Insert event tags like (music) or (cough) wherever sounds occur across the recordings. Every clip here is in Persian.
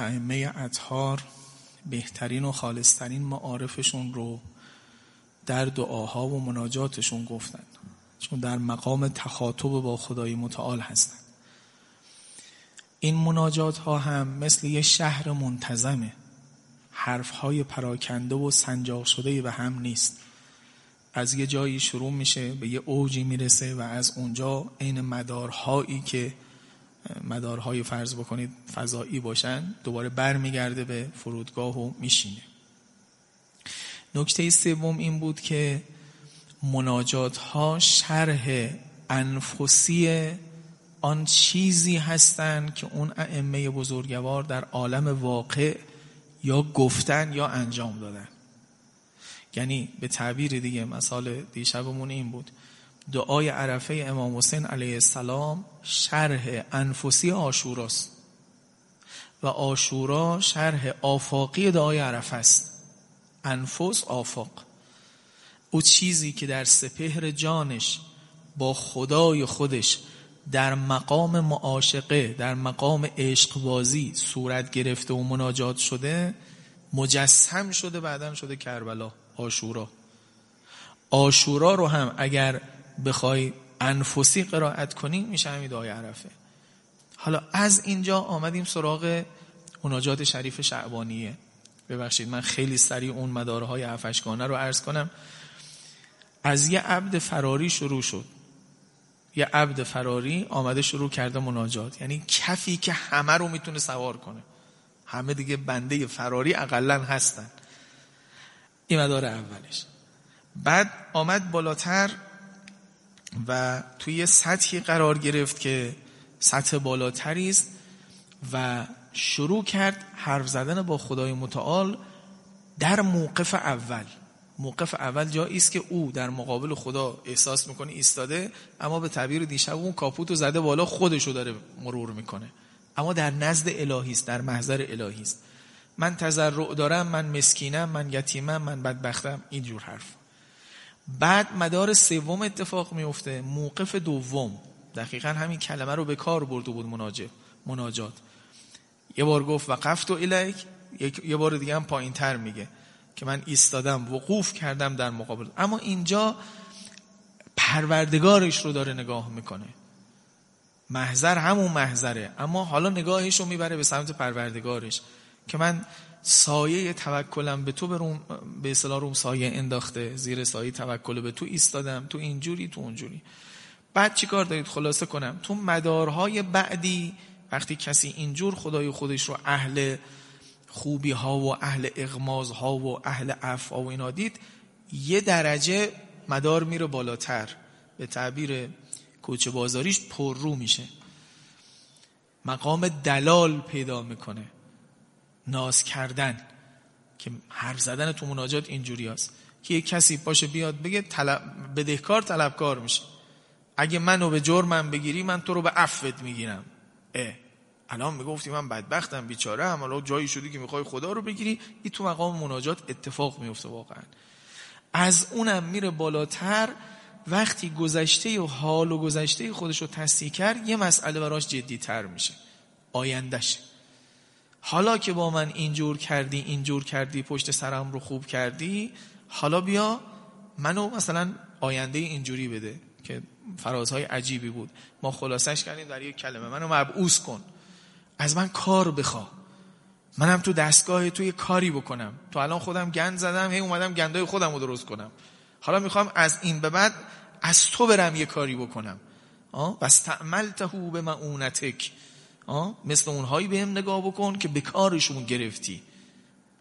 ائمه اطهار بهترین و خالصترین معارفشون رو در دعاها و مناجاتشون گفتن. چون در مقام تخاطب با خدای متعال هستن. این مناجات ها هم مثل یه شهر منتظمه. حرف های پراکنده و سنجاق شده به هم نیست. از یه جایی شروع میشه به یه اوجی می‌رسه و از اونجا عین مدارهایی که مدارهای فرض بکنید فضایی باشن دوباره برمیگرده به فرودگاه و میشینه. نکته سوم این بود که مناجات ها شرح انفسی آن چیزی هستند که اون ائمه بزرگوار در عالم واقع یا گفتن یا انجام دادن. یعنی به تعبیر دیگه مثال دیشبمون این بود. دعای عرفه امام حسین علیه السلام شرح انفسی آشوراست و آشورا شرح آفاقی دعای عرفه است. انفس آفاق. او چیزی که در سپهر جانش با خدای خودش در مقام معاشقه در مقام عشقبازی صورت گرفته و مناجات شده مجسم شده بعدا شده کربلا آشورا. آشورا رو هم اگر بخوای انفسی قرائت کنی میشه همین دعای عرفه. حالا از اینجا آمدیم سراغ مناجات شریف شعبانیه. ببخشید من خیلی سریع اون مدارهای افشگانه رو عرض کنم. از یه عبد فراری شروع شد. یه عبد فراری آمده شروع کرده مناجات. یعنی کفی که همه رو می‌تونه سوار کنه. همه دیگه بنده فراری اقلا هستن. این مدار اولش. بعد آمد بالاتر و توی سطحی قرار گرفت که سطح بالاتری است و شروع کرد حرف زدن با خدای متعال در موقف اول. موقف اول جایی است که او در مقابل خدا احساس می‌کنه ایستاده اما به تعبیر دیشب اون کاپوتو زده بالا خودشو داره مرور می‌کنه. اما در نزد الهی است در محضر الهی است. من تضرع دارم من مسکینم من یتیمم من بدبختم. اینجور حرف. بعد مدار سوم اتفاق میفته موقف دوم. دقیقا همین کلمه رو به کار برده بود مناجه مناجات. یه بار گفت وقفت و الیک یه بار دیگه هم پایین تر میگه که من ایستادم وقوف کردم در مقابل. اما اینجا پروردگارش رو داره نگاه می‌کنه. محضر همون محضره. اما حالا نگاهش رو می‌بره به سمت پروردگارش. که من سایه توکلم به تو بروم به اصطلاح روم سایه انداخته زیر سایه توکل به تو ایستادم تو اینجوری تو اونجوری. بعد چیکار دارید؟ خلاصه کنم. تو مدارهای بعدی وقتی کسی اینجور خدای خودش رو اهل خوبی ها و اهل اغماز ها و اهل عفا و اینا دید یه درجه مدار میره بالاتر. به تعبیر کوچه بازاریش پر رو میشه. مقام دلال پیدا می‌کنه. ناز کردن که حرف زدن تو مناجات اینجوری هست. که یک کسی باشه بیاد بگه طلب بدهکار طلبکار میشه. اگه منو به جرمم بگیری من تو رو به عفوت می‌گیرم. اه. الان می‌گفتی من بدبختم بیچاره هم حالا جایی شدی که می‌خوای خدا رو بگیری. این تو مقام مناجات اتفاق میفته واقعا. از اونم میره بالاتر. وقتی گذشته و حال و گذشته خودش رو تصدیح کرد یه مسئله براش جدی تر میشه. آیندهش. حالا که با من اینجور کردی اینجور کردی پشت سرم رو خوب کردی حالا بیا منو مثلا آینده اینجوری بده که فرازهای عجیبی بود. ما خلاصش کردیم در یک کلمه. منو مبعوث کن. از من کار بخوا. منم تو دستگاه توی کاری بکنم. تو الان خودم گند زدم هی اومدم گندای خودم رو درست کنم. حالا می‌خوام از این به بعد از تو برم یه کاری بکنم. و استعملته به معونتک مثل اونهایی به هم نگاه بکن که به کارشون گرفتی.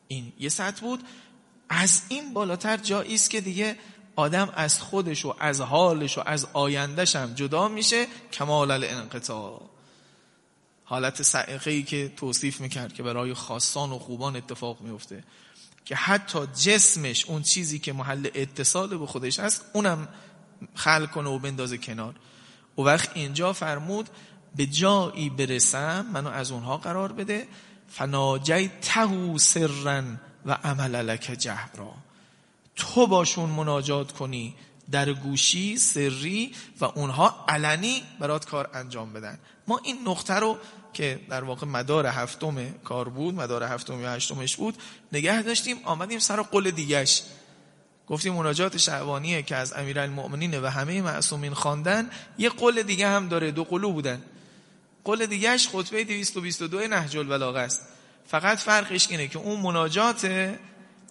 این یه سطح بود. از این بالاتر جایی است که دیگه آدم از خودش و از حالش و از آیندهش هم جدا میشه. کمال الانقطاع. حالت سعقه که توصیف می‌کرد که برای خاصان و خوبان اتفاق میفته که حتی جسمش اون چیزی که محل اتصال به خودش هست اونم خل کنه و بندازه کنار. و وقت اینجا فرمود به جایی برسم منو از اونها قرار بده. فناجی تهو سرن و عمل لک جهرا. تو باشون مناجات کنی در گوشی سری و اونها علنی برات کار انجام بدن. ما این نقطه رو که در واقع مدار هفتم کار بود مدار هفتم یا هشتمش بود نگه داشتیم آمدیم سر قول دیگش گفتیم مناجات شعبانیه که از امیرالمؤمنین و همه معصومین خواندن یه قول دیگه هم داره دو قلو بودن. قول دیگهش خطبه 222 نهج البلاغه است. فقط فرقش اینه که اون مناجات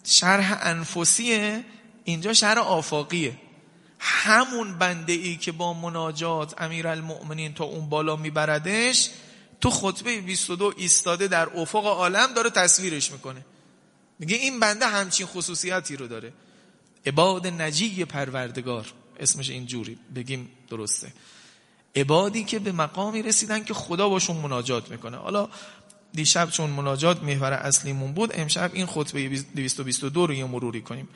شرح انفسیه اینجا شرح آفاقیه. همون بنده ای که با مناجات امیرالمؤمنین تا اون بالا میبردش تو خطبه 22 ایستاده در افق عالم داره تصویرش می‌کنه. میگه این بنده همچین خصوصیتی رو داره. عباد نجی پروردگار. اسمش اینجوری بگیم درسته. عبادی که به مقامی رسیدن که خدا باشون مناجات می‌کنه. حالا دیشب چون مناجات محور اصلیمون بود امشب این خطبه 222 رو یه مروری کنیم.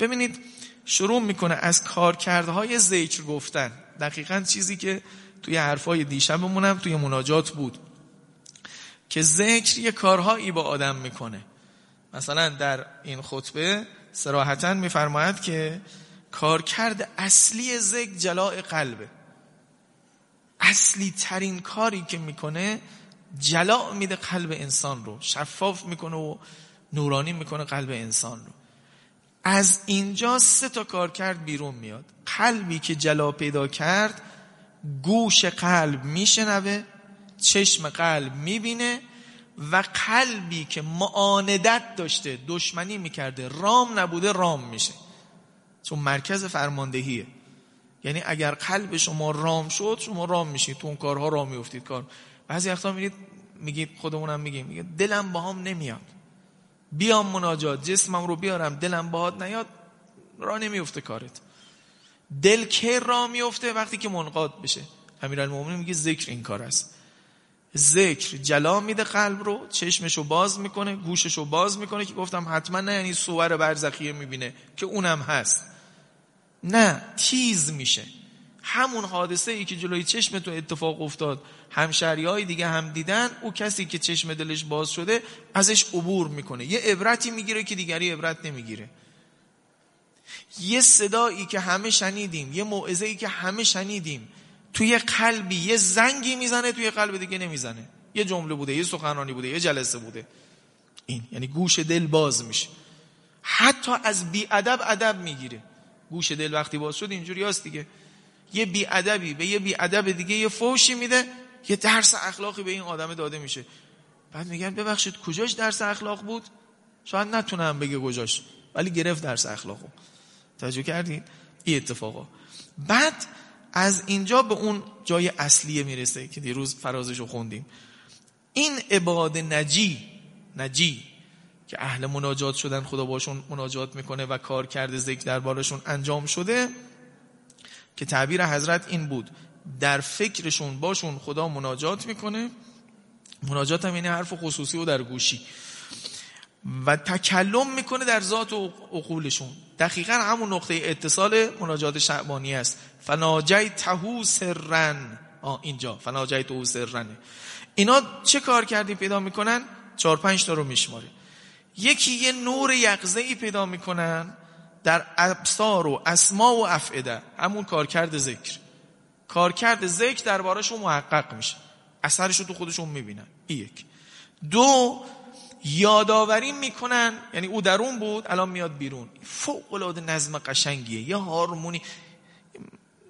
ببینید شروع می‌کنه از کارکردهای ذکر گفتن. دقیقا چیزی که توی حرفای دیشبمونم توی مناجات بود. که ذکر یه کارهایی با آدم می‌کنه. مثلا در این خطبه سراحتا میفرماید که کارکرد اصلی ذکر جلاء قلبه. اصلی ترین کاری که می‌کنه جلا میده قلب انسان رو شفاف می‌کنه و نورانی می‌کنه قلب انسان رو. از اینجا سه تا کار کرد بیرون میاد. قلبی که جلا پیدا کرد گوش قلب میشنوه چشم قلب می‌بینه و قلبی که معاندت داشته دشمنی می‌کرده رام نبوده رام میشه. چون مرکز فرماندهیه. یعنی اگر قلب شما رام شد شما رام میشید. تو اون کارها رام میفتید کار بعضی وقتا میگید میگید خودمونم میگیم میگه دلم باهام نمیاد. بیام مناجات جسمم رو بیارم دلم باهات نیاد را نمیفته کارت. دل که را میفته وقتی که منقاد بشه. امیرالمومنین میگه ذکر این کار است. ذکر جلا میده قلب رو چشمشو باز می‌کنه گوششو باز می‌کنه که گفتم حتما نه یعنی صور برزخیه می‌بینه که اونم هست. نه تیز میشه. همون حادثه ای که جلوی چشم تو اتفاق افتاد همشری های دیگه هم دیدن او کسی که چشم دلش باز شده ازش عبور می‌کنه. یه عبرتی می‌گیره که دیگری عبرت نمی‌گیره. یه صدایی که همه شنیدیم یه موعظه ای که همه شنیدیم توی قلبی یه زنگی می‌زنه توی قلب دیگه نمی‌زنه. یه جمله بوده یه سخنرانی بوده یه جلسه بوده. این یعنی گوش دل باز میشه. حتی از بی ادب ادب می‌گیره. گوش دل وقتی باز شد اینجوری هست دیگه. یه بی ادبی به یه بی ادب دیگه یه فوشی میده یه درس اخلاقی به این آدم داده میشه. بعد میگن ببخشید کجاش درس اخلاق بود؟ شاید نتونم بگه کجاش ولی گرفت درس اخلاقو. توجه کردید این اتفاقا. بعد از اینجا به اون جای اصلیه می‌رسه که دیروز فرازشو خوندیم. این عباد نجی نجی که اهل مناجات شدن خدا باشون مناجات می‌کنه و کار کرده ذکر دربارشون انجام شده که تعبیر حضرت این بود. در فکرشون باشون خدا مناجات می‌کنه. مناجات هم یعنی حرف خصوصی و در گوشی. و تکلم می‌کنه در ذات و عقولشون. دقیقا همون نقطه اتصال مناجات شعبانی است. فناجی تهو سرن. آه اینجا. فناجی تهو سرنه. اینا چه کار کردی پیدا می‌کنن؟ چهار پنج تا رو میشماره. یکی یه نور یقزه ای پیدا می‌کنن در ابصار و اسما و افعده. همون کارکرد ذکر. کارکرد ذکر دربارشون محقق میشه. اثرش رو تو خودشون می‌بینن. یک. دو یادآوری می‌کنن یعنی او درون بود الان میاد بیرون. فوق العاده نظم قشنگیه. یه هارمونی.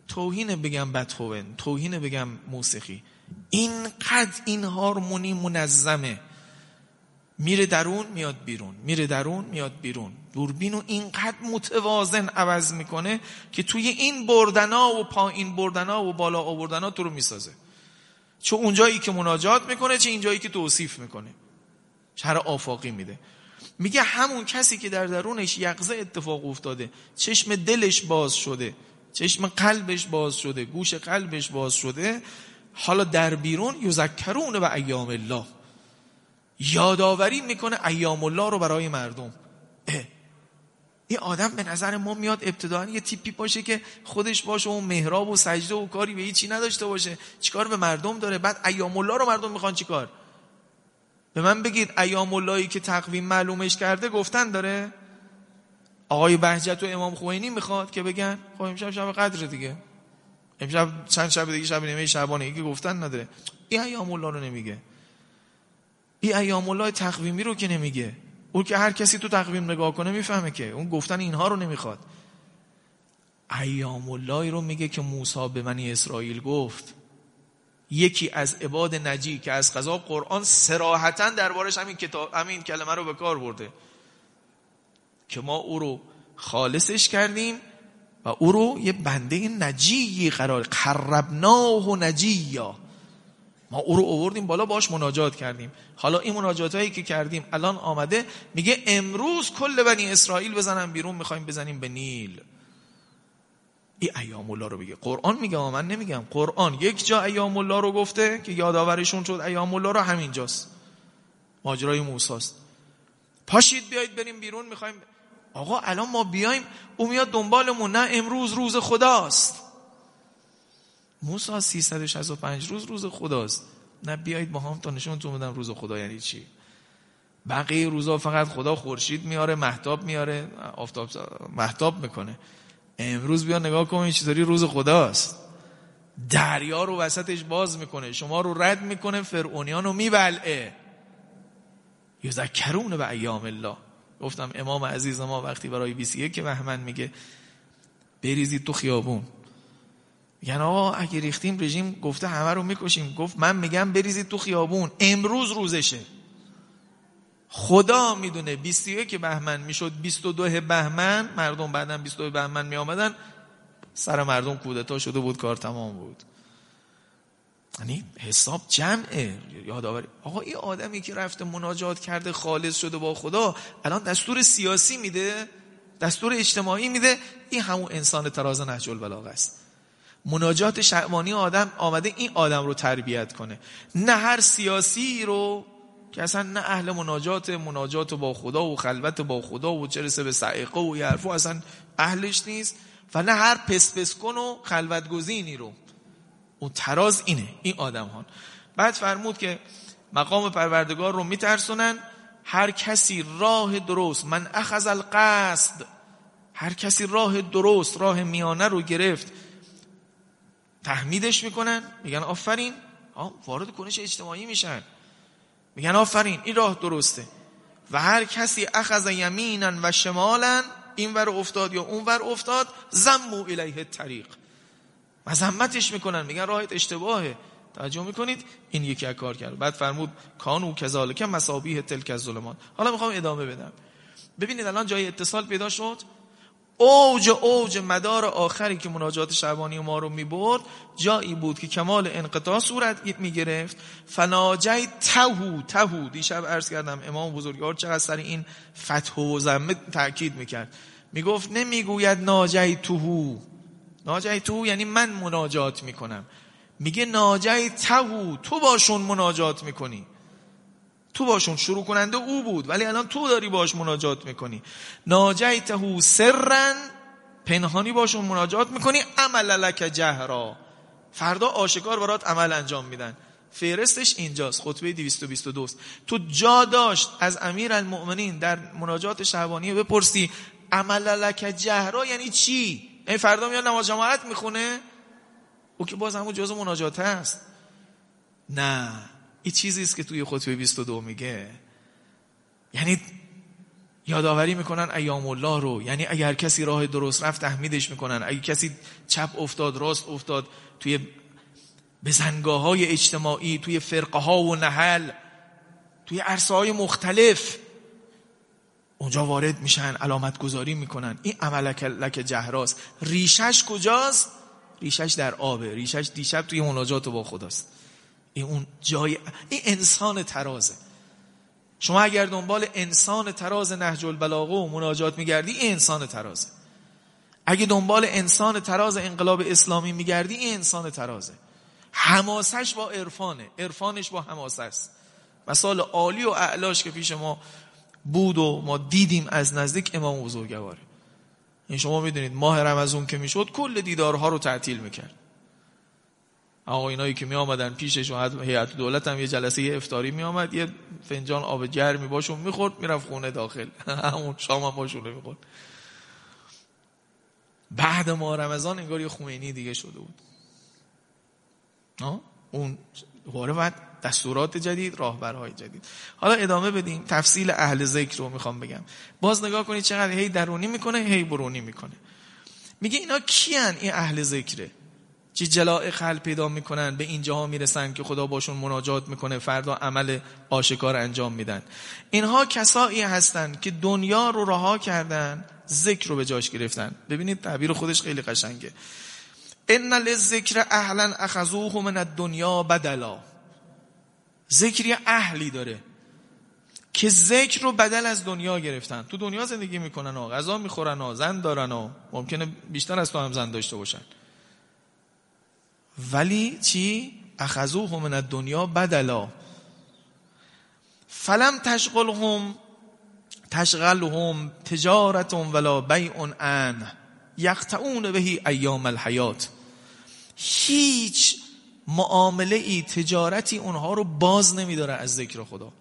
توهین بگم بتهوون توهین بگم موسیقی. اینقدر این هارمونی منظمه. میره درون میاد بیرون. میره درون میاد بیرون. دوربین و اینقدر متوازن عوض می‌کنه که توی این بردنا و پایین بردنا و بالا آوردنا تو رو می‌سازه. چه اونجایی که مناجات می‌کنه چه اینجایی که توصیف می‌کنه. شهر آفاقی میده. میگه همون کسی که در درونش یقزه اتفاق افتاده چشم دلش باز شده چشم قلبش باز شده گوش قلبش باز شده حالا در بیرون یذکرون و ایام الله. یادآوری می‌کنه ایام الله رو برای مردم. این آدم به نظر ما میاد ابتداعا یه تیپی باشه که خودش باشه و محراب و سجده و کاری به هیچی نداشته باشه. چیکار به مردم داره؟ بعد ایام الله رو مردم می‌خوان چیکار؟ به من بگید ایام اللهی که تقویم معلومش کرده گفتن داره؟ آقای بهجت و امام خوینی می‌خواد که بگن؟ خب امشب شب قدر دیگه. امشب چند شب دیگه؟ شب نیمه شبانه که گفتن نداره. این ایام الله رو نمیگه. این ایام الله تقویمی رو که نمیگه. اون که هر کسی تو تقویم نگاه کنه می‌فهمه که اون گفتن اینها رو نمی‌خواد. ایام الله رو میگه که موسی به بنی اسرائیل گفت یکی از عباد نجی که از قضا قرآن سراحتا دربارش همین کتاب همین کلمه رو به کار برده که ما او رو خالصش کردیم و او رو یه بنده نجی قرار قربناه و نجیا ما او رو اووردیم بالا باش مناجات کردیم. حالا این مناجات هایی که کردیم الان آمده میگه امروز کل بنی اسرائیل بزنن بیرون می‌خوایم بزنیم به نیل. این ایام الله رو بگه. قرآن میگه من نمیگم. قرآن یک جا ایام الله رو گفته که یادآورشون شد ایام الله رو همینجاست ماجرای موساست. پاشید بیایید بریم بیرون می‌خوایم آقا الان ما بیایم او میاد دنبالمون نه امروز روز خداست. موسی 365 روز روز خداست. نه بیایید با هم تا نشونتون بدم روز خدا یعنی چی؟ بقیه روزا فقط خدا خورشید میاره محتاب میاره آفتاب محتاب می‌کنه. امروز بیا نگاه کن این چطوری روز خداست. دریا رو وسطش باز می‌کنه شما رو رد می‌کنه فرعونیان رو میبلعه. یذکرون به ایام الله. گفتم امام عزیز ما وقتی برای 21 که بهمن میگه بریزید تو خیابون. میگن آقا اگه ریختیم رژیم گفته همه رو می‌کشیم. گفت من میگم بریزید تو خیابون. امروز روزشه. خدا می‌دونه 21 بهمن می‌شد 22 بهمن مردم بعدا 22 بهمن می آمدن سر مردم کودتا شده بود کار تمام بود. یعنی حساب جمعه. یادآوری. آقا این آدمی که رفته مناجات کرده خالص شده با خدا الان دستور سیاسی میده دستور اجتماعی میده. این همون انسان تراز نهج البلاغه است. مناجات شعبانی آدم آمده این آدم رو تربیت کنه. نه هر سیاسی رو که اصلا نه اهل مناجات مناجات با خدا و خلوت با خدا و چرسه به سعیقه و یعرفو اصلا اهلش نیست و نه هر پس پس کن و خلوت گزینی رو. اون تراز اینه این آدم ها بعد فرمود که مقام پروردگار رو میترسونن هر کسی راه درست من اخذ القصد هر کسی راه درست راه میانه رو گرفت تحمیدش می‌کنن میگن آفرین وارد کنش اجتماعی میشن. میگن آفرین این راه درسته. و هر کسی اخذ یمینا و شمالا این ور افتاد یا اون ور افتاد زمو الیه طریق مذمتش می‌کنن میگن راهت اشتباهه. توجه می‌کنید؟ این یکی کار کرد. بعد فرمود کانو کذالک مسابیه تلک الظلمات. حالا می‌خوام ادامه بدم. ببینید الان جای اتصال پیدا شد. اوج اوج مدار آخری که مناجات شعبانی ما رو می‌برد جایی بود که کمال انقطاع صورت می‌گرفت. فناجی تهو تهو. دیشب عرض کردم امام بزرگوار چقدر سر این فتح و زمه تاکید می‌کرد. می‌گفت نمی‌گوید ناجی توهو ناجی توهو یعنی من مناجات می‌کنم. میگه ناجی تهو تو باشون مناجات می‌کنی. تو باشون شروع کننده او بود ولی الان تو داری باش مناجات می‌کنی. ناجیته سرن پنهانی باشون مناجات می‌کنی عمل لک جهرا. فردا آشکار برات عمل انجام میدن. فهرستش اینجاست خطبه 222 تو جا داشت از امیر المؤمنین در مناجات شهبانی بپرسی عمل لک جهرا یعنی چی؟ این فردا میاد نماز جماعت می‌خونه؟ او که باز همون جز مناجات هست. نه. این چیزی است که توی خطبه 22 میگه. یعنی یادآوری می‌کنن ایام الله رو. یعنی اگر کسی راه درست رفت تحمیدش می‌کنن. اگر کسی چپ افتاد راست افتاد توی بزنگاه های اجتماعی توی فرقه ها و نحل توی عرصه های مختلف اونجا وارد میشن علامت گذاری می‌کنن. این عملک لک جهراست. ریشش کجاست؟ ریشش در آبه. ریشش دیشب توی مناجات با خداست. این اون جای این انسان ترازه. شما اگر دنبال انسان تراز نهج البلاغه و مناجات میگردی این انسان ترازه. اگه دنبال انسان تراز انقلاب اسلامی میگردی این انسان ترازه. حماسش با عرفانه. عرفانش با حماسه است. مثال عالی و اعلاش که پیش ما بود و ما دیدیم از نزدیک امام بزرگواره. این شما می‌دونید ماه رمضان که می‌شد کل دیدارها رو تعطیل می‌کرد. آقا اینایی که می آمدن پیشش و هیئت دولت هم یه جلسه افتاری می آمد یه فنجان آب گرمی باشون می‌خورد می‌رفت خونه داخل. (laughs) همون شام هم باشون می‌خورد. بعد ما رمضان انگار یه خمینی دیگه شده بود. اون بعد دستورات جدید راهبرهای جدید. حالا ادامه بدیم. تفصیل اهل ذکر رو می‌خوام بگم. باز نگاه کنید چقدر هی درونی می‌کنه هی برونی می‌کنه. میگه اینا کیان این اهل ذکره؟ چی جلاء خل پیدا می‌کنن به اینجاها می‌رسن که خدا باشون مناجات می‌کنه فردا عمل آشکار انجام میدن. اینها کسایی هستن که دنیا رو رها کردن ذکر رو به جاش گرفتن. ببینید تعبیر خودش خیلی قشنگه. ان للذکر اهلا اخذوه من الدنیا بدلا. ذکری اهلی داره که ذکر رو بدل از دنیا گرفتن. تو دنیا زندگی می‌کنن و غذا می‌خورن و زن دارن و ممکنه بیشتر از تو هم زن داشته باشن. ولی چی؟ اخذوه من الدنیا بدلا. فلم تشغلهم تشغلهم تجارت ولا بیع ان یقطعون بهی ایام الحیات. هیچ معامله ای تجارتی اونها رو باز نمیداره از ذکر خدا.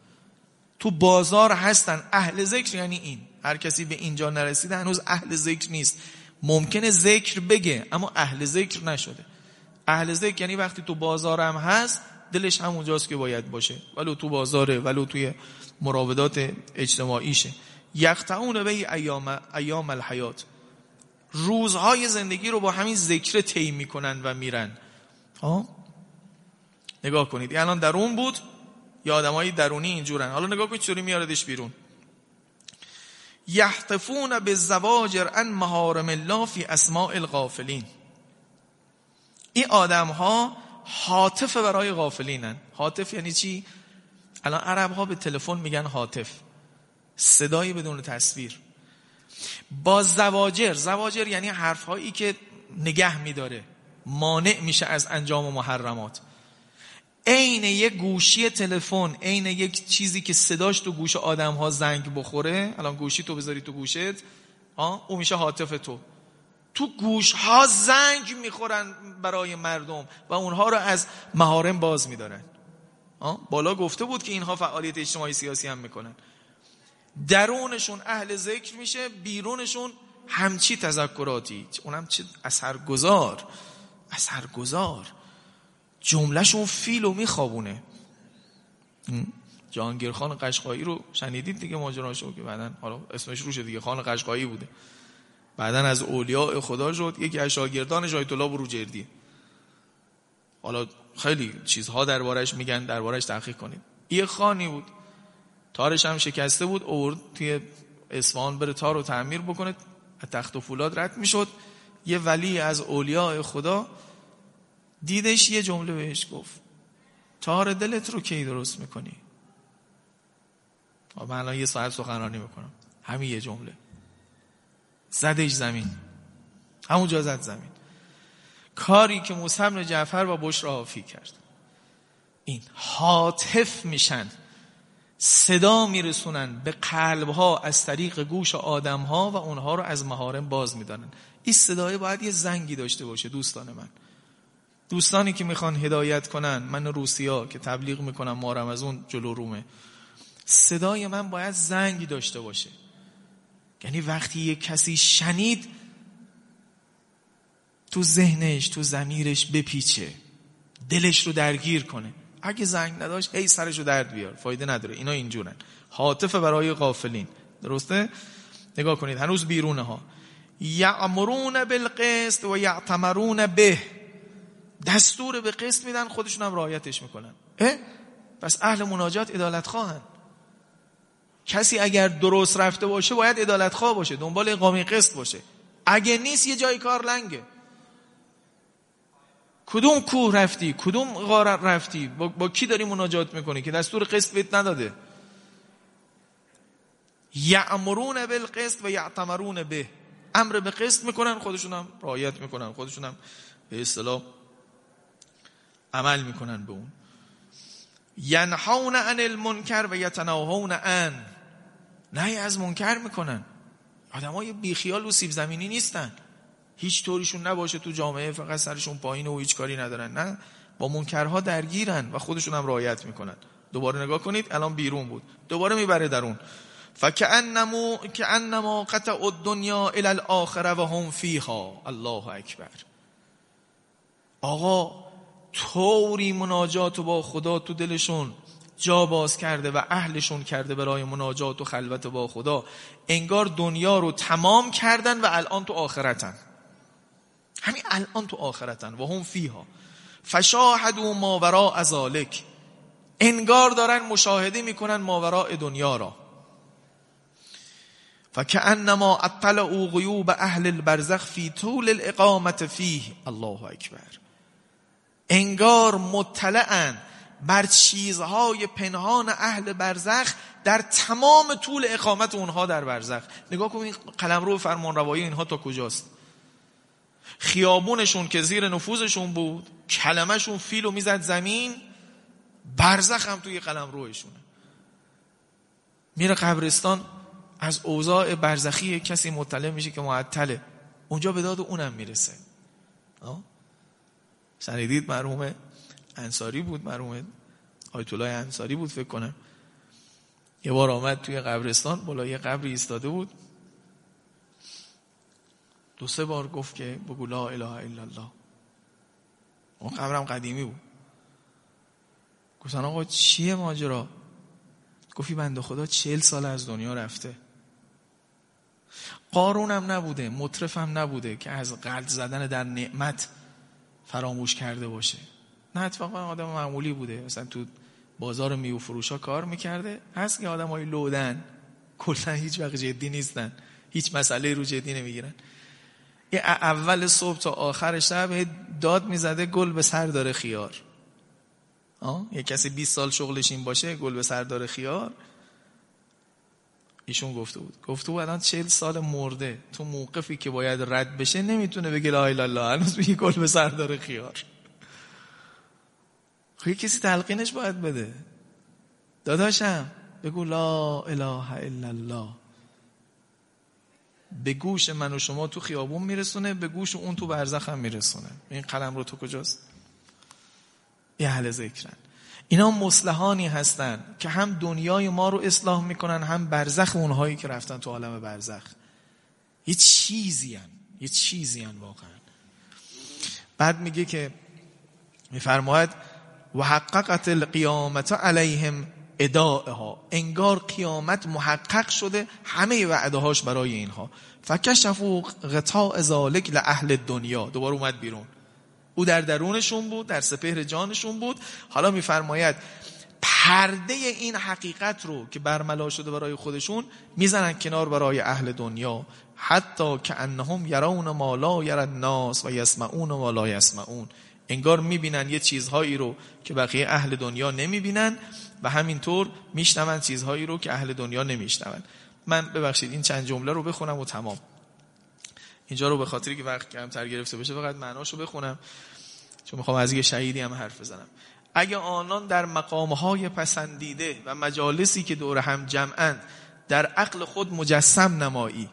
تو بازار هستن اهل ذکر یعنی این. هر کسی به اینجا نرسیده هنوز اهل ذکر نیست. ممکنه ذکر بگه اما اهل ذکر نشده. اهل ذکر یعنی وقتی تو بازارم هست دلش همونجاست که باید باشه. ولو تو بازاره ولو توی مراودات اجتماعیشه. یقطعون به ایام ایام الحیات. روزهای زندگی رو با همین ذکر طی می‌کنن و میرن. ها نگاه کنید. الان درون بود یا آدمای درونی اینجورن. حالا نگاه کنید چطوری میاردش بیرون. یحتفون به زواجر ان محارم الله فی اسماء الغافلین. این آدم ها حاطف برای غافلینن. حاطف یعنی چی؟ الان عرب ها به تلفن میگن حاطف. صدایی بدون تصویر. با زواجر زواجر یعنی حرف هایی که نگه میداره. مانع میشه از انجام محرمات. عین یک گوشی تلفن عین یک چیزی که صداش تو گوش آدم ها زنگ بخوره الان گوشی تو بذاری تو گوشت آه او میشه حاطف تو. تو گوش ها زنگ می‌خورن برای مردم و اونها رو از مهارم باز میدارن. بالا گفته بود که اینها فعالیت اجتماعی سیاسی هم می‌کنن. درونشون اهل ذکر میشه بیرونشون همچی تذکراتی. اونم چه اثرگذار؟ اثرگذار. جملهشون فیلو میخوابونه. جهانگیر خان قشقایی رو شنیدید دیگه ماجراشو که بعدن حالا اسمش روشه دیگه خان قشقایی بوده. بعدا از اولیاء خدا شد یکی از شاگردان آیت الله بروجردی حالا خیلی چیزها دربارش میگن دربارش تحقیق کنید. یه خانی بود. تارش هم شکسته بود اورد توی اصفهان بره تار رو تعمیر بکنه. تخت و فولاد رد می‌شد. یه ولی از اولیاء خدا دیدش یه جمله بهش گفت. تار دلت رو کی درست می‌کنی؟ من الان یه ساعت سخنرانی می‌کنم. همین یه جمله. زدش زمین. همونجا زد زمین. کاری که موسی جعفر با بش آفی کرد. این حاطف میشن. صدا میرسونن به قلبها از طریق گوش آدمها و اونها رو از مهارم باز می‌دانن. این صدای باید یه زنگی داشته باشه دوستان من. دوستانی که می‌خوان هدایت کنن من روسیا که تبلیغ می‌کنم مارم از اون جلو رومه. صدای من باید زنگی داشته باشه. یعنی وقتی یه کسی شنید تو ذهنش تو زمیرش بپیچه دلش رو درگیر کنه. اگه زنگ نداشت هی سرش رو درد بیار. فایده نداره. اینا اینجورن. حاطف برای غافلین. درسته؟ نگاه کنید. هنوز بیرونه ها یعمرون بالقسط و یعتمرون به. دستور به قسط میدن خودشون هم رعایتش می‌کنن. اه؟ پس اهل مناجات ادالت خواهن. کسی اگر درست رفته باشه باید ادالت خواه باشه دنبال اقامه قسط باشه. اگه نیست یه جای کار لنگه. کدوم کوه رفتی؟ کدوم غار رفتی؟ با, با کی داری مناجات می‌کنی که دستور قسط بهت نداده؟ یعمرون بالقسط و یعتمرون به. امر به قسط می‌کنن خودشون هم رعایت می‌کنن خودشون هم به اصطلاح عمل می‌کنن به اون. ینحون عن المنکر و یتناهون عن. نهی از منکر می‌کنن. آدم های بیخیال و سیب زمینی نیستن. هیچ طوریشون نباشه تو جامعه فقط سرشون پایین و هیچ کاری ندارن. نه با منکرها درگیرن و خودشون هم رعایت می‌کنن. دوباره نگاه کنید الان بیرون بود. دوباره می‌بره درون. فکأنمو کأنما قطع الدنیا الى الاخره و هم فیها. الله اکبر. آقا طوری مناجات با خدا تو دلشون جا باز کرده و اهلشون کرده برای مناجات و خلوت با خدا انگار دنیا رو تمام کردن و الان تو آخرتن. همین الان تو آخرتن. و هم فیها. فشاهدوا ماورا ازالک انگار دارن مشاهده می‌کنن ماورا دنیا را. فکأنما اطلعوا غیوب اهل البرزخ فی طول الاقامت فیه. الله اکبر. انگار مطلعن بر چیزهای پنهان اهل برزخ در تمام طول اقامت اونها در برزخ. نگاه کنید قلم رو فرمان روایی اینها تا کجاست؟ خیابونشون که زیر نفوذشون بود کلمهشون فیلو می‌زد زمین برزخ هم توی قلم رویشونه. میره قبرستان از اوضاع برزخی کسی مطلع میشه که معطله. اونجا به داد اونم می‌رسه. شنیدید مرحوم انصاری بود مرحوم آیت الله انصاری بود فکر کنم. یه بار آمد توی قبرستان بالا یه قبری ایستاده بود. دو سه بار گفت که بگو لا اله الا الله. اون قبرم قدیمی بود. گفتن آقا چیه ماجرا؟ گفتی بنده خدا چهل سال از دنیا رفته. قارونم نبوده مطرفم نبوده که از قلد زدن در نعمت فراموش کرده باشه. نه اتفاقا آدم معمولی بوده. مثلا تو بازار میو فروش ها کار می‌کرده. هست که آدم های لودن. کلا هیچ وقت جدی نیستن. هیچ مسئله رو جدی نمی‌گیرن. یه اول صبح تا آخر شب داد می‌زده گل به سر داره خیار. آه؟ یه کسی 20 سال شغلش این باشه گل به سر داره خیار. ایشون گفته بود. گفته بود الان 40 سال مرده. تو موقفی که باید رد بشه نمی‌تونه بگه لا اله الا الله. میگه گل به سر داره خیار. خب کسی تلقینش باید بده. داداشم بگو لا اله الا الله. به گوش من و شما تو خیابون میرسونه به گوش اون تو برزخ میرسونه. این قلم رو تو کجاست؟ یه اهل ذکرن. اینا مسلحانی هستن که هم دنیای ما رو اصلاح می‌کنن هم برزخ اونهایی که رفتن تو عالم برزخ. یه چیزی هن. یه چیزی هن واقعا. بعد میگه که میفرماید و حققت القیامت علیهم ادائها انگار قیامت محقق شده همه وعده هاش برای اینها. فکشفو غطاء ذالک لاهل دنیا دوباره اومد بیرون. او در درونشون بود در سپهر جانشون بود. حالا میفرماید پرده این حقیقت رو که برملا شده برای خودشون می‌زنن کنار برای اهل دنیا. حتی که انهم یرون ما لا یر الناس و یسمعون ما لا یسمعون. انگار می‌بینن یه چیزهایی رو که بقیه اهل دنیا نمی‌بینن و همینطور میشنون چیزهایی رو که اهل دنیا نمیشنون. من ببخشید این چند جمله رو بخونم و تمام. اینجا رو به خاطری که وقت کمتر گرفته بشه فقط معناشو بخونم چون می‌خوام از یه شهیدی هم حرف بزنم. اگه آنان در مقامهای پسندیده و مجالسی که دور هم جمعند در عقل خود مجسم نمایی.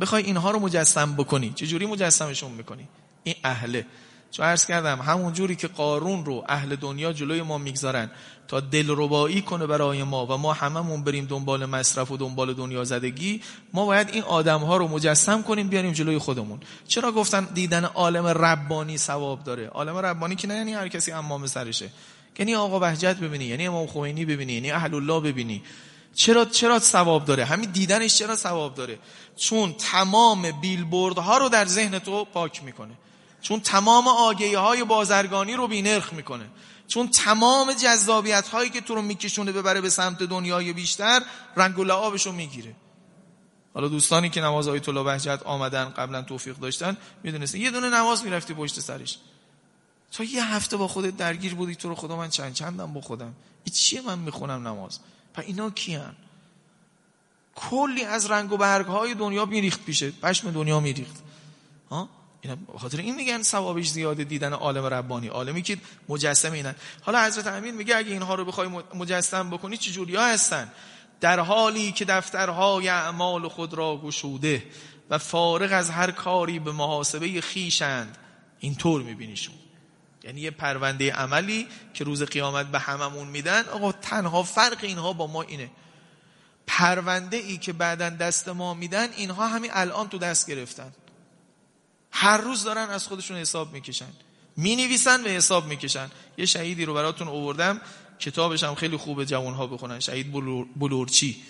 بخوای اینها رو مجسم بکنی. چجوری مجسمشون می‌کنی؟ این اهله. چون عرض کردم همون جوری که قارون رو اهل دنیا جلوی ما می‌گذارن تا دلربایی کنه برای ما و ما هممون بریم دنبال مصرف و دنبال دنیا زدگی ما باید این آدم ها رو مجسم کنیم بیاریم جلوی خودمون. چرا گفتن دیدن عالم ربانی ثواب داره؟ عالم ربانی که نه یعنی هر کسی امام سرشه. یعنی آقا بهجت ببینی یعنی امام خمینی ببینی یعنی اهل الله ببینی. چرا چرا ثواب داره؟ همین دیدنش چرا ثواب داره؟ چون تمام بیلبوردها رو در ذهن تو پاک می‌کنه. چون تمام آگهی های بازرگانی رو بینرخ می‌کنه. چون تمام جذابیت هایی که تو رو میکشونه ببره به سمت دنیای بیشتر رنگ و لعابش می‌گیره. حالا دوستانی که نماز آیت الله بهجت آمدن قبلا توفیق داشتن می‌دونستن یه دونه نماز می‌رفتی پشت سرش. تا یه هفته با خودت درگیر بودی تو رو خدا من چند چندم با خودم؟ این چیه من می‌خونم نماز؟ پا اینا کیان؟ کلی از رنگ و برگ های دنیا میریخت پیشه پشم دنیا میریخت. ها؟ اینا خاطر این میگن ثوابش زیاده دیدن عالم ربانی. عالمی که مجسم اینن. حالا حضرت امین میگه اگه اینها رو بخوای مجسم بکنی چه جوریا هستن؟ در حالی که دفترهای اعمال خود را گشوده و فارغ از هر کاری به محاسبه خیشند اینطور میبینیشون. یعنی یه پرونده عملی که روز قیامت به هممون میدن آقا تنها فرق اینها با ما اینه. پرونده ای که بعدا دست ما میدن اینها همین الان تو دست گرفتن. هر روز دارن از خودشون حساب می‌کشن. می نویسن و حساب می‌کشن. یه شهیدی رو براتون اووردم کتابش هم خیلی خوبه جوان ها بخونن. شهید بلورچی.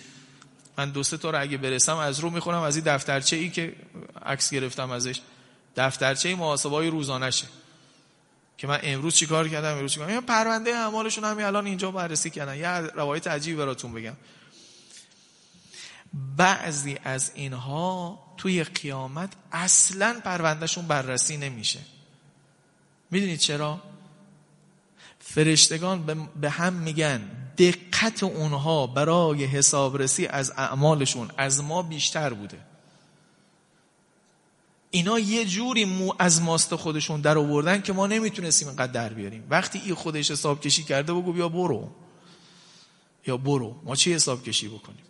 من دو سه تا رو اگه برسم از رو می‌خونم. از این دفترچه ای که عکس گرفتم ازش. دفترچه محاسبه های روزانشه که من امروز چیکار کردم؟ امروز چیکار کردم پرونده اعمالشون همین الان اینجا بررسی کردن. یه روایت عجیبی براتون بگم. بعضی از اینها توی قیامت اصلا پروندهشون بررسی نمیشه. می‌دونید چرا؟ فرشتگان به هم میگن دقت اونها برای حسابرسی از اعمالشون از ما بیشتر بوده. اینا یه جوری مو از ماست خودشون در آوردن که ما نمی‌تونستیم اینقدر در بیاریم. وقتی این خودش حساب کشی کرده بگو بیا برو. یا برو ما چی حساب کشی بکنیم؟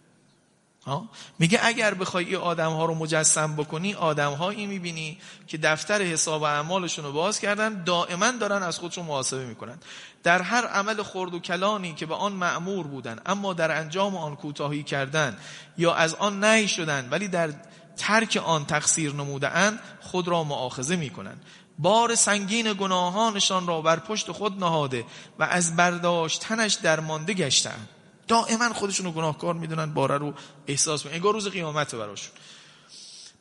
میگه اگر بخوای این آدم ها رو مجسم بکنی آدم هایی می‌بینی که دفتر حساب اعمالشون رو باز کردن دائما دارن از خودشون محاسبه می‌کنن. در هر عمل خرد و کلانی که به آن معمور بودن اما در انجام آن کوتاهی کردن یا از آن نهی شدن ولی در ترک آن تقصیر نموده خود را معاخذه می‌کنن. بار سنگین گناهانشان را بر پشت خود نهاده و از برداشتنش درمانده گشتند دائما خودشون رو گناهکار می‌دونن باره رو احساس می‌کنن. انگار روز قیامت براشون.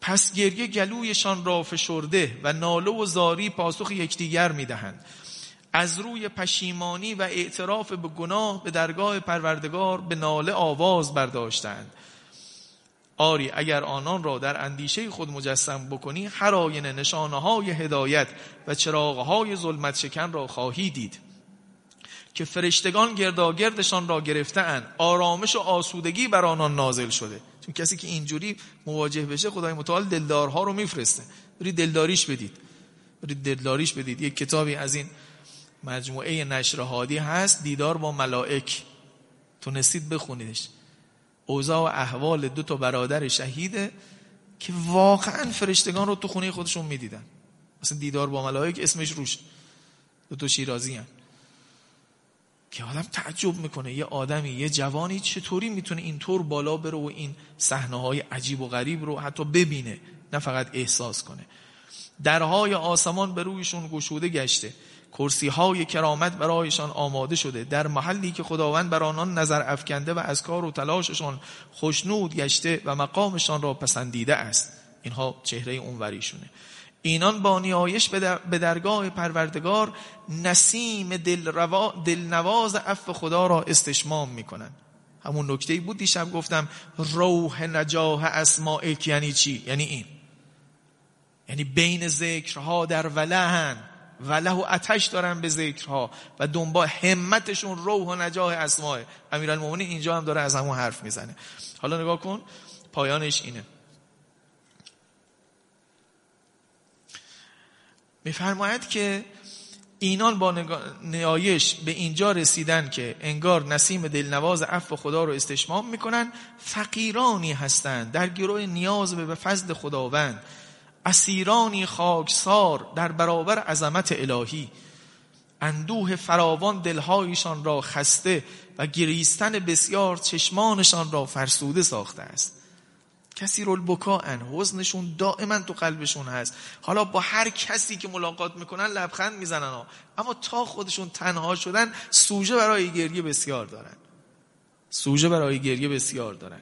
پس گریه گلویشان را فشرده و ناله و زاری پاسخ یکدیگر می‌دهند. از روی پشیمانی و اعتراف به گناه به درگاه پروردگار به ناله آواز برداشتند. آری اگر آنان را در اندیشه خود مجسم بکنی هر آینه نشانه های هدایت و چراغ های ظلمت شکن را خواهی دید. که فرشتگان گرداگردشان را گرفتن آرامش و آسودگی بر آنان نازل شده. چون کسی که اینجوری مواجه بشه خدای متعال دلدارها رو میفرسته. برید دلداریش بدید. برید دلداریش بدید. یک کتابی از این مجموعه نشر هادی هست دیدار با ملائک. تونستید بخونیدش. اوضاع و احوال دو تا برادر شهیده که واقعا فرشتگان رو تو خونه خودشون می‌دیدن. مثلا دیدار با ملائک اسمش روش. دو تا شیرازی هم. که آدم تعجب می‌کنه. یه آدمی یه جوانی چطوری می‌تونه اینطور بالا بره و این صحنه های عجیب و غریب رو حتی ببینه نه فقط احساس کنه. درهای آسمان به رویشون گشوده گشته. کرسی های کرامت برایشان آماده شده. در محلی که خداوند بر آنان نظر افکنده و از کار و تلاششان خوشنود گشته و مقامشان را پسندیده است. اینها چهره اونوریشونه. اینان با نیایش به درگاه پروردگار نسیم دلنواز عفو خدا را استشمام می‌کنن همون نکته بود دیشب گفتم روح نجاه اسمائک یعنی چی؟ یعنی این. یعنی بین ذکرها در ولهن. وله و اتش دارن به ذکرها و دنبال همتشون روح و نجاه اسماء امیرالمومنین اینجا هم داره از همون حرف می‌زنه. حالا نگاه کن پایانش اینه. میفرماید که اینان با نیایش به اینجا رسیدن که انگار نسیم دلنواز عفو خدا رو استشمام می‌کنن فقیرانی هستند. در گروه نیاز به فضل خداوند. اسیرانی خاکسار در برابر عظمت الهی. اندوه فراوان دلهایشان را خسته و گریستن بسیار چشمانشان را فرسوده ساخته است. کسی رول بکاءن حزنشون دائما تو قلبشون هست. حالا با هر کسی که ملاقات می‌کنن لبخند می‌زنن ها. اما تا خودشون تنها شدن سوژه برای گریه بسیار دارن. سوژه برای گریه بسیار دارن.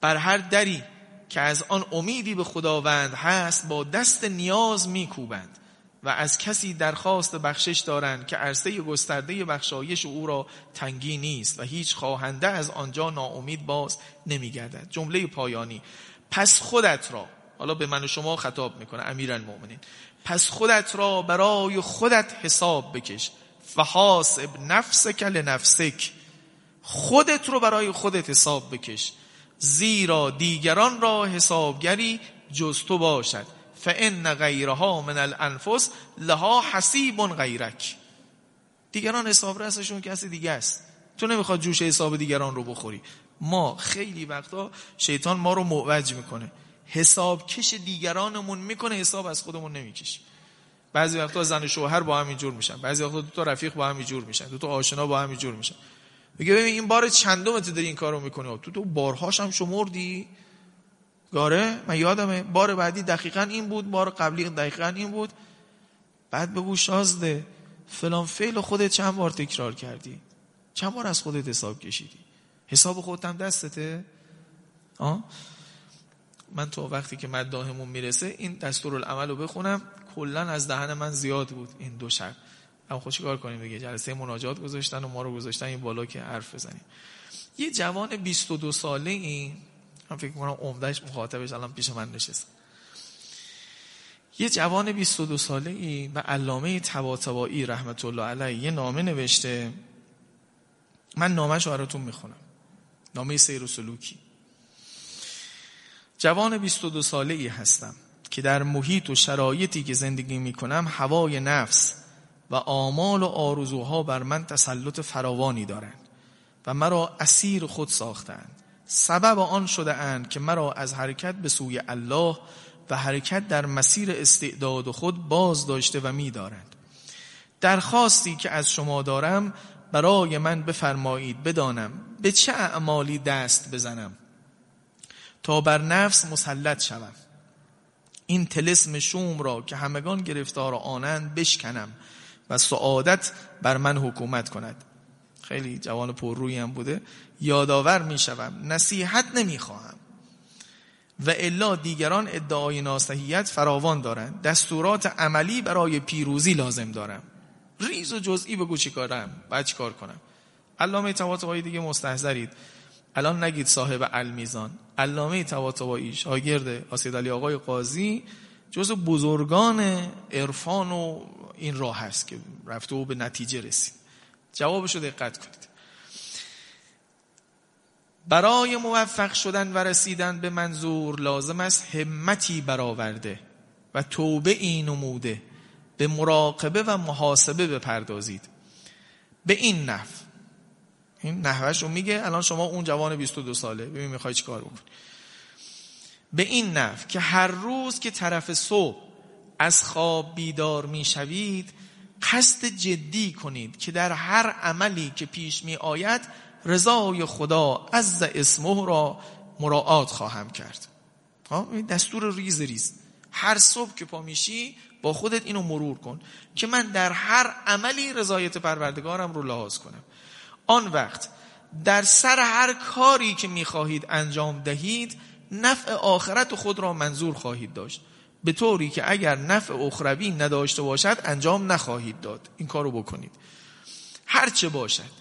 بر هر دری که از آن امیدی به خداوند هست با دست نیاز میکوبند. و از کسی درخواست بخشش دارند که عرصه گسترده بخشایش او را تنگی نیست و هیچ خواهنده از آنجا ناامید باز نمیگردد. جمله پایانی. پس خودت را حالا به من و شما خطاب می‌کنه امیرالمؤمنین پس خودت را برای خودت حساب بکش. فحاسب نفسک لنفسک. خودت رو برای خودت حساب بکش. زیرا دیگران را حسابگری جز تو باشد. فان غیرها من الانفس لها حسیب غیرک دیگران حساب رسشون کسی دیگه است. تو نمی‌خواد جوش حساب دیگران رو بخوری. ما خیلی وقتا شیطان ما رو موج می‌کنه. حساب کش دیگرانمون می‌کنه حساب از خودمون نمی‌کشیم بعضی وقتا زن و شوهر با هم اینجور میشن. بعضی وقتا دو تا رفیق با هم اینجور میشن. دو تا آشنا با هم اینجور میشن. میگه ببین این بار چندم داری این کارو می‌کنی؟ تو تو بارهاش هم شمردی؟ گاره؟ من یادمه. بار بعدی دقیقا این بود بار قبلی دقیقا این بود. بعد بگو شازده فلان فعل خودت چند بار تکرار کردی؟ چند بار از خودت حساب کشیدی؟ حساب خودت هم دستته؟ آه؟ من تو وقتی که مداهمون می‌رسه این دستور العمل رو بخونم. کلا از دهن من زیاد بود این دو شب. اما خوش کار کنیم دیگه؟ جلسه مناجات گذاشتن و ما رو گذاشتن این بالا که حرف بزنیم. یه جوان 22 ساله این من فکر کنم عمدهش مخاطبش الان پیش من نشست یه جوان 22 ساله ای به علامه طباطبایی رحمت الله علیه یه نامه نوشته. من نامش براتون می‌خونم. نامه سیر و سلوکی. جوان 22 ساله ای هستم که در محیط و شرایطی که زندگی می‌کنم هوای نفس و آمال و آرزوها بر من تسلط فراوانی دارند و مرا اسیر خود ساختند. سبب آن شده اند که مرا از حرکت به سوی الله و حرکت در مسیر استعداد خود باز داشته و می دارند. درخواستی که از شما دارم برای من بفرمایید بدانم به چه اعمالی دست بزنم تا بر نفس مسلط شوم. این تلسم شوم را که همگان گرفتار آنند بشکنم و سعادت بر من حکومت کند. خیلی جوان هم بوده. یادآور می شوم نصیحت نمی خواهم و الا دیگران ادعای ناسحیت فراوان دارند. دستورات عملی برای پیروزی لازم دارم. ریز و جزئی بگو چی کارم. باید چی کار کنم؟ علامه طباطبایی دیگه مستحضرید. الان نگید صاحب المیزان. علامه طباطبایی شاگرد آسید علی آقای قاضی جز بزرگان عرفان و این راه هست که رفته و به نتیجه رسید. جوابشو دقت کنید. برای موفق شدن و رسیدن به منظور لازم است همتی برآورده و توبه این نموده. به مراقبه و محاسبه بپردازید. به این نحو. این نحوش رو میگه الان شما اون جوان 22 ساله. ببین می‌خوای چی کار بکنی. به این نحو که هر روز که طرف صبح از خواب بیدار می‌شوید قصد جدی کنید که در هر عملی که پیش می آید رضای خدا از اسمه را مراعات خواهم کرد. دستور ریز ریز. هر صبح که پا میشی با خودت اینو مرور کن که من در هر عملی رضایت پروردگارم رو لحاظ کنم. آن وقت در سر هر کاری که می‌خواهید انجام دهید نفع آخرت خود را منظور خواهید داشت. به طوری که اگر نفع اخروی نداشته باشد انجام نخواهید داد. این کارو بکنید. هرچه باشد.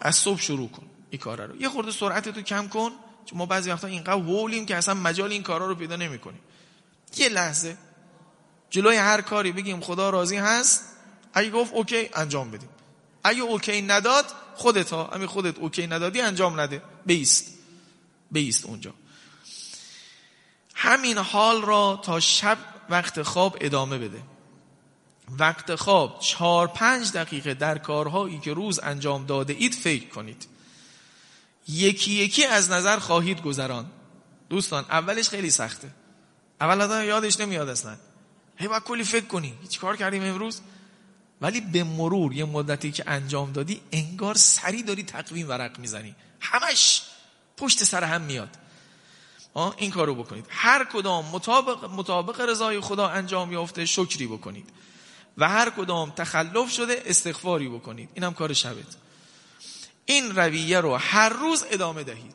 از صبح شروع کن این کارا رو. یه خورده سرعت تو کم کن. چون ما بعضی وقتا اینقدر وولیم که اصلا مجال این کارا رو پیدا نمی‌کنیم. یه لحظه. جلوی هر کاری بگیم خدا راضی هست؟ اگه گفت OK انجام بدیم. اگه OK نداد خودت ها همین خودت OK ندادی انجام نده. بیست. بیست اونجا. همین حال را تا شب وقت خواب ادامه بده. وقت خواب چهار پنج دقیقه در کارهایی که روز انجام داده اید فکر کنید. یکی یکی از نظر خواهید گذران. دوستان اولش خیلی سخته. اول آدم یادش نمیاد اصلا. هی باید کلی فکر کنی. هیچ کار کردیم امروز؟ ولی به مرور یه مدتی که انجام دادی انگار سری داری تقویم ورق می‌زنی. همش پشت سر هم میاد. آه این کارو بکنید. هر کدام مطابق مطابق رضای خدا انجام یافته شکری بکنید. و هر کدام تخلف شده استغفاری بکنید. اینم کار شبت. این رویه رو هر روز ادامه دهید.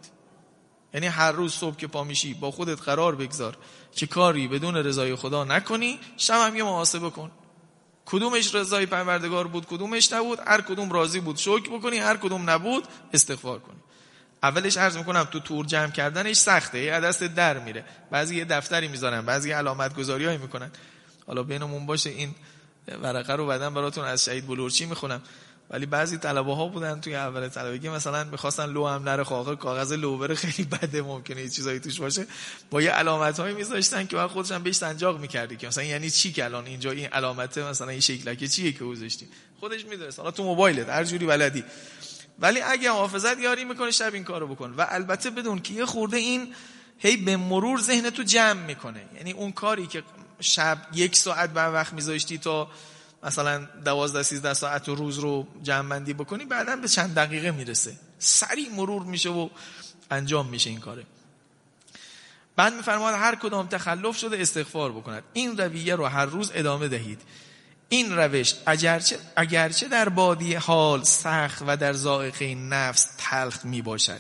یعنی هر روز صبح که پا میشی با خودت قرار بگذار که کاری بدون رضای خدا نکنی شب هم یه محاسبه کن. کدومش رضای پروردگار بود کدومش نبود؟ هر کدوم راضی بود شکر بکنی. هر کدوم نبود استغفار کنی. اولش عرض می‌کنم تو تور جمع کردنش سخته. یه دست در میره. بعضی یه دفتری می‌ذارن بعضی علامت گذاری می‌کنن. حالا بینمون باشه این ورقه رو بعدن براتون از شهید بلورچی می‌خونم. ولی بعضی طلبه ها بودن توی اول طلبگی مثلا می‌خواستن لو هم نره خواهر کاغذ لو بره خیلی بده ممکنه یه چیزایی توش باشه. با یه علامت هایی میذاشتن که بعد خودشان بهش سنجاق می‌کردی که مثلا یعنی چی که الان اینجا این علامته مثلا این شکلکه چیه که گذاشتی؟ خودش می‌دونست. حالا تو موبایلت هر جوری بلدی. ولی اگه حافظت یاری می‌کنه شب این کارو بکن. و البته بدون که یه خورده این هی به مرور ذهن تو جمع می‌کنه. یعنی اون کاری که شب یک ساعت به وقت میذاشتی تا مثلا دوازده سیزده ساعت روز رو جمع بندی بکنی بعدا به چند دقیقه می‌رسه. سریع مرور میشه و انجام میشه این کاره. بعد میفرماد هر کدام تخلف شده استغفار بکند. این رویه رو هر روز ادامه دهید. این روش اگرچه, اگرچه در بادی حال سخت و در ذائقه نفس تلخ می باشد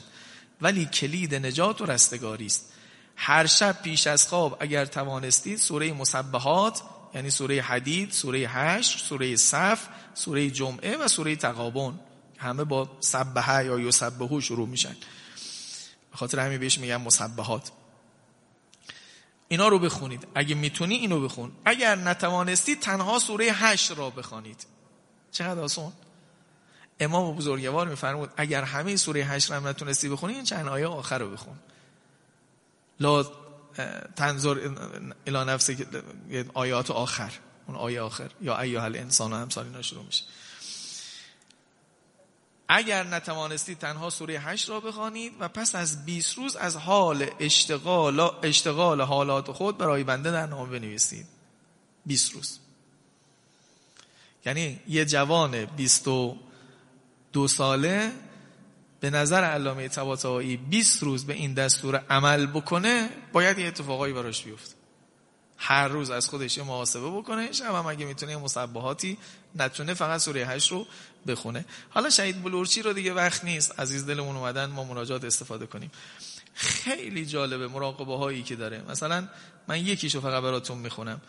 ولی کلید نجات و رستگاری است. هر شب پیش از خواب اگر توانستید سوره مسبحات یعنی سوره حدید سوره هشت سوره صف سوره جمعه و سوره تقابون همه با سبحه یا یسبحو شروع میشن. به خاطر همین بهش میگم مسبحات. اینا رو بخونید. اگه می‌تونی اینو بخون. اگر نتوانستی تنها سوره هشت را بخوانید. چقدر آسان امام بزرگوار میفرمود اگر همه سوره هشت را نتونستی بخونی این چند آیه آخر رو بخون. لا تنظر الى نفس آیات آخر اون آیه آخر. یا ایها الانسان و همسال اینا شروع میشه. اگر نتوانستید تنها سوره هشت را بخوانید و پس از 20 روز از حال اشتغال اشتغال حالات خود برای بنده در نامه بنویسید. 20 روز. یعنی یه جوان 22 ساله به نظر علامه طباطبایی 20 روز به این دستور عمل بکنه باید یه اتفاقایی براش بیفته. هر روز از خودش محاسبه بکنه شب هم اگه می‌تونه مصبحاتی نتونه فقط سوره 8 رو بخونه. حالا شهید بلورچی رو دیگه وقت نیست. عزیز دلمون اومدن ما مناجات استفاده کنیم. خیلی جالبه مراقبه هایی که داره. مثلا من یکیشو فقط براتون می‌خونم.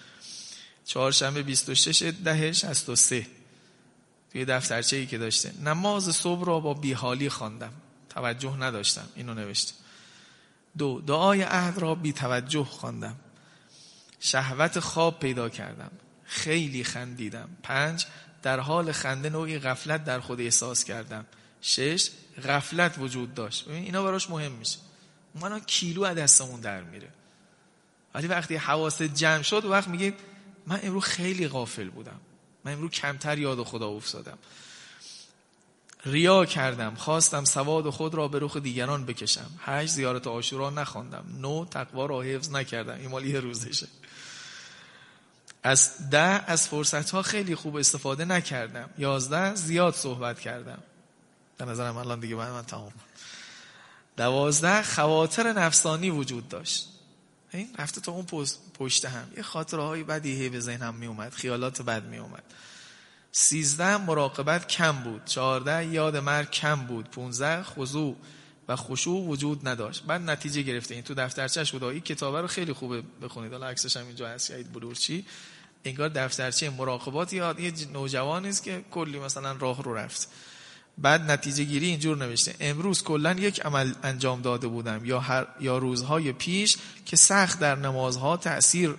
چهارشنبه 26 ده 63 توی دفترچه ای که داشته. نماز صبح را با بیحالی خواندم. توجه نداشتم. اینو نوشته. دو دعای عهد را بی توجه خواندم. شهوت خواب پیدا کردم. خیلی خندیدم. پنج در حال خنده نوعی غفلت در خود احساس کردم. شش غفلت وجود داشت. ببین اینا براش مهم میشه. من کیلو از دستمون در میره. ولی وقتی حواست جمع شد وقت میگه من امروز خیلی غافل بودم. من امروز کمتر یاد خدا افتادم. ریا کردم خواستم سواد خود را به رخ دیگران بکشم. هشت زیارت آشورا نخواندم. نو تقوا را حفظ نکردم. این مال یه روزشه. از ده از فرصت ها خیلی خوب استفاده نکردم. یازده زیاد صحبت کردم. به نظرم الان دیگه من, من تمام. دوازده خواطر نفسانی وجود داشت. این رفته تا اون پشت هم. یه خاطره های بدی به ذهنم می اومد خیالات بد می اومد سیزده مراقبت کم بود. چهارده یاد مرگ کم بود. پونزده خضوع و خشوع وجود نداشت. بعد نتیجه گرفته. این تو دفترچه‌اش بود. این کتابه رو خیلی خوبه بخونید. حالا عکسش هم اینجا هست. یاد بلورچی. انگار دفترچه مراقبات یاد یه نوجوانی است که کلی مثلا راه رو رفت. بعد نتیجه گیری اینجور نوشته. امروز کلا یک عمل انجام داده بودم. یا هر یا روزهای پیش که سخت در نمازها تأثیر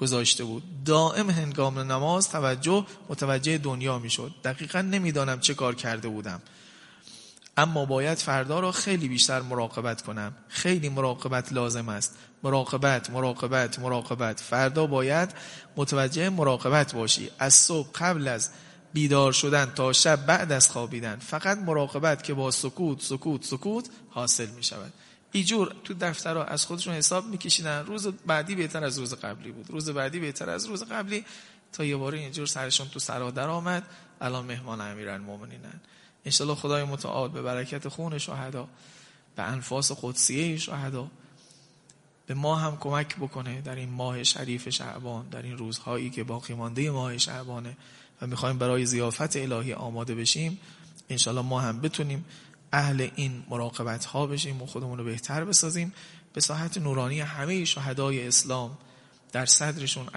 گذاشته بود. دائم هنگام نماز توجه متوجه دنیا می‌شد. دقیقا نمی‌دانم چه کار کرده بودم. اما باید فردا را خیلی بیشتر مراقبت کنم. خیلی مراقبت لازم است. مراقبت مراقبت مراقبت. فردا باید متوجه مراقبت باشی. از صبح قبل از بیدار شدن تا شب بعد از خوابیدن. فقط مراقبت که با سکوت سکوت سکوت حاصل می شود ایجور تو دفتر از خودشون حساب میکشیدن. روز بعدی بهتر از روز قبلی بود. روز بعدی بهتر از روز قبلی. تا یه باره اینجور سرشون تو سرا در آمد. الان مهمان امیرالمومنینن انشالله خدای متعال به برکت خون شهدا به انفاس قدسیه شهدا به ما هم کمک بکنه در این ماه شریف شعبان در این روزهایی که باقی مانده ماه شعبانه. و می‌خوایم برای زیافت الهی آماده بشیم انشالله ما هم بتونیم اهل این مراقبت ها بشیم و خودمون رو بهتر بسازیم. به ساحت نورانی همه شهدای اسلام در صدرشون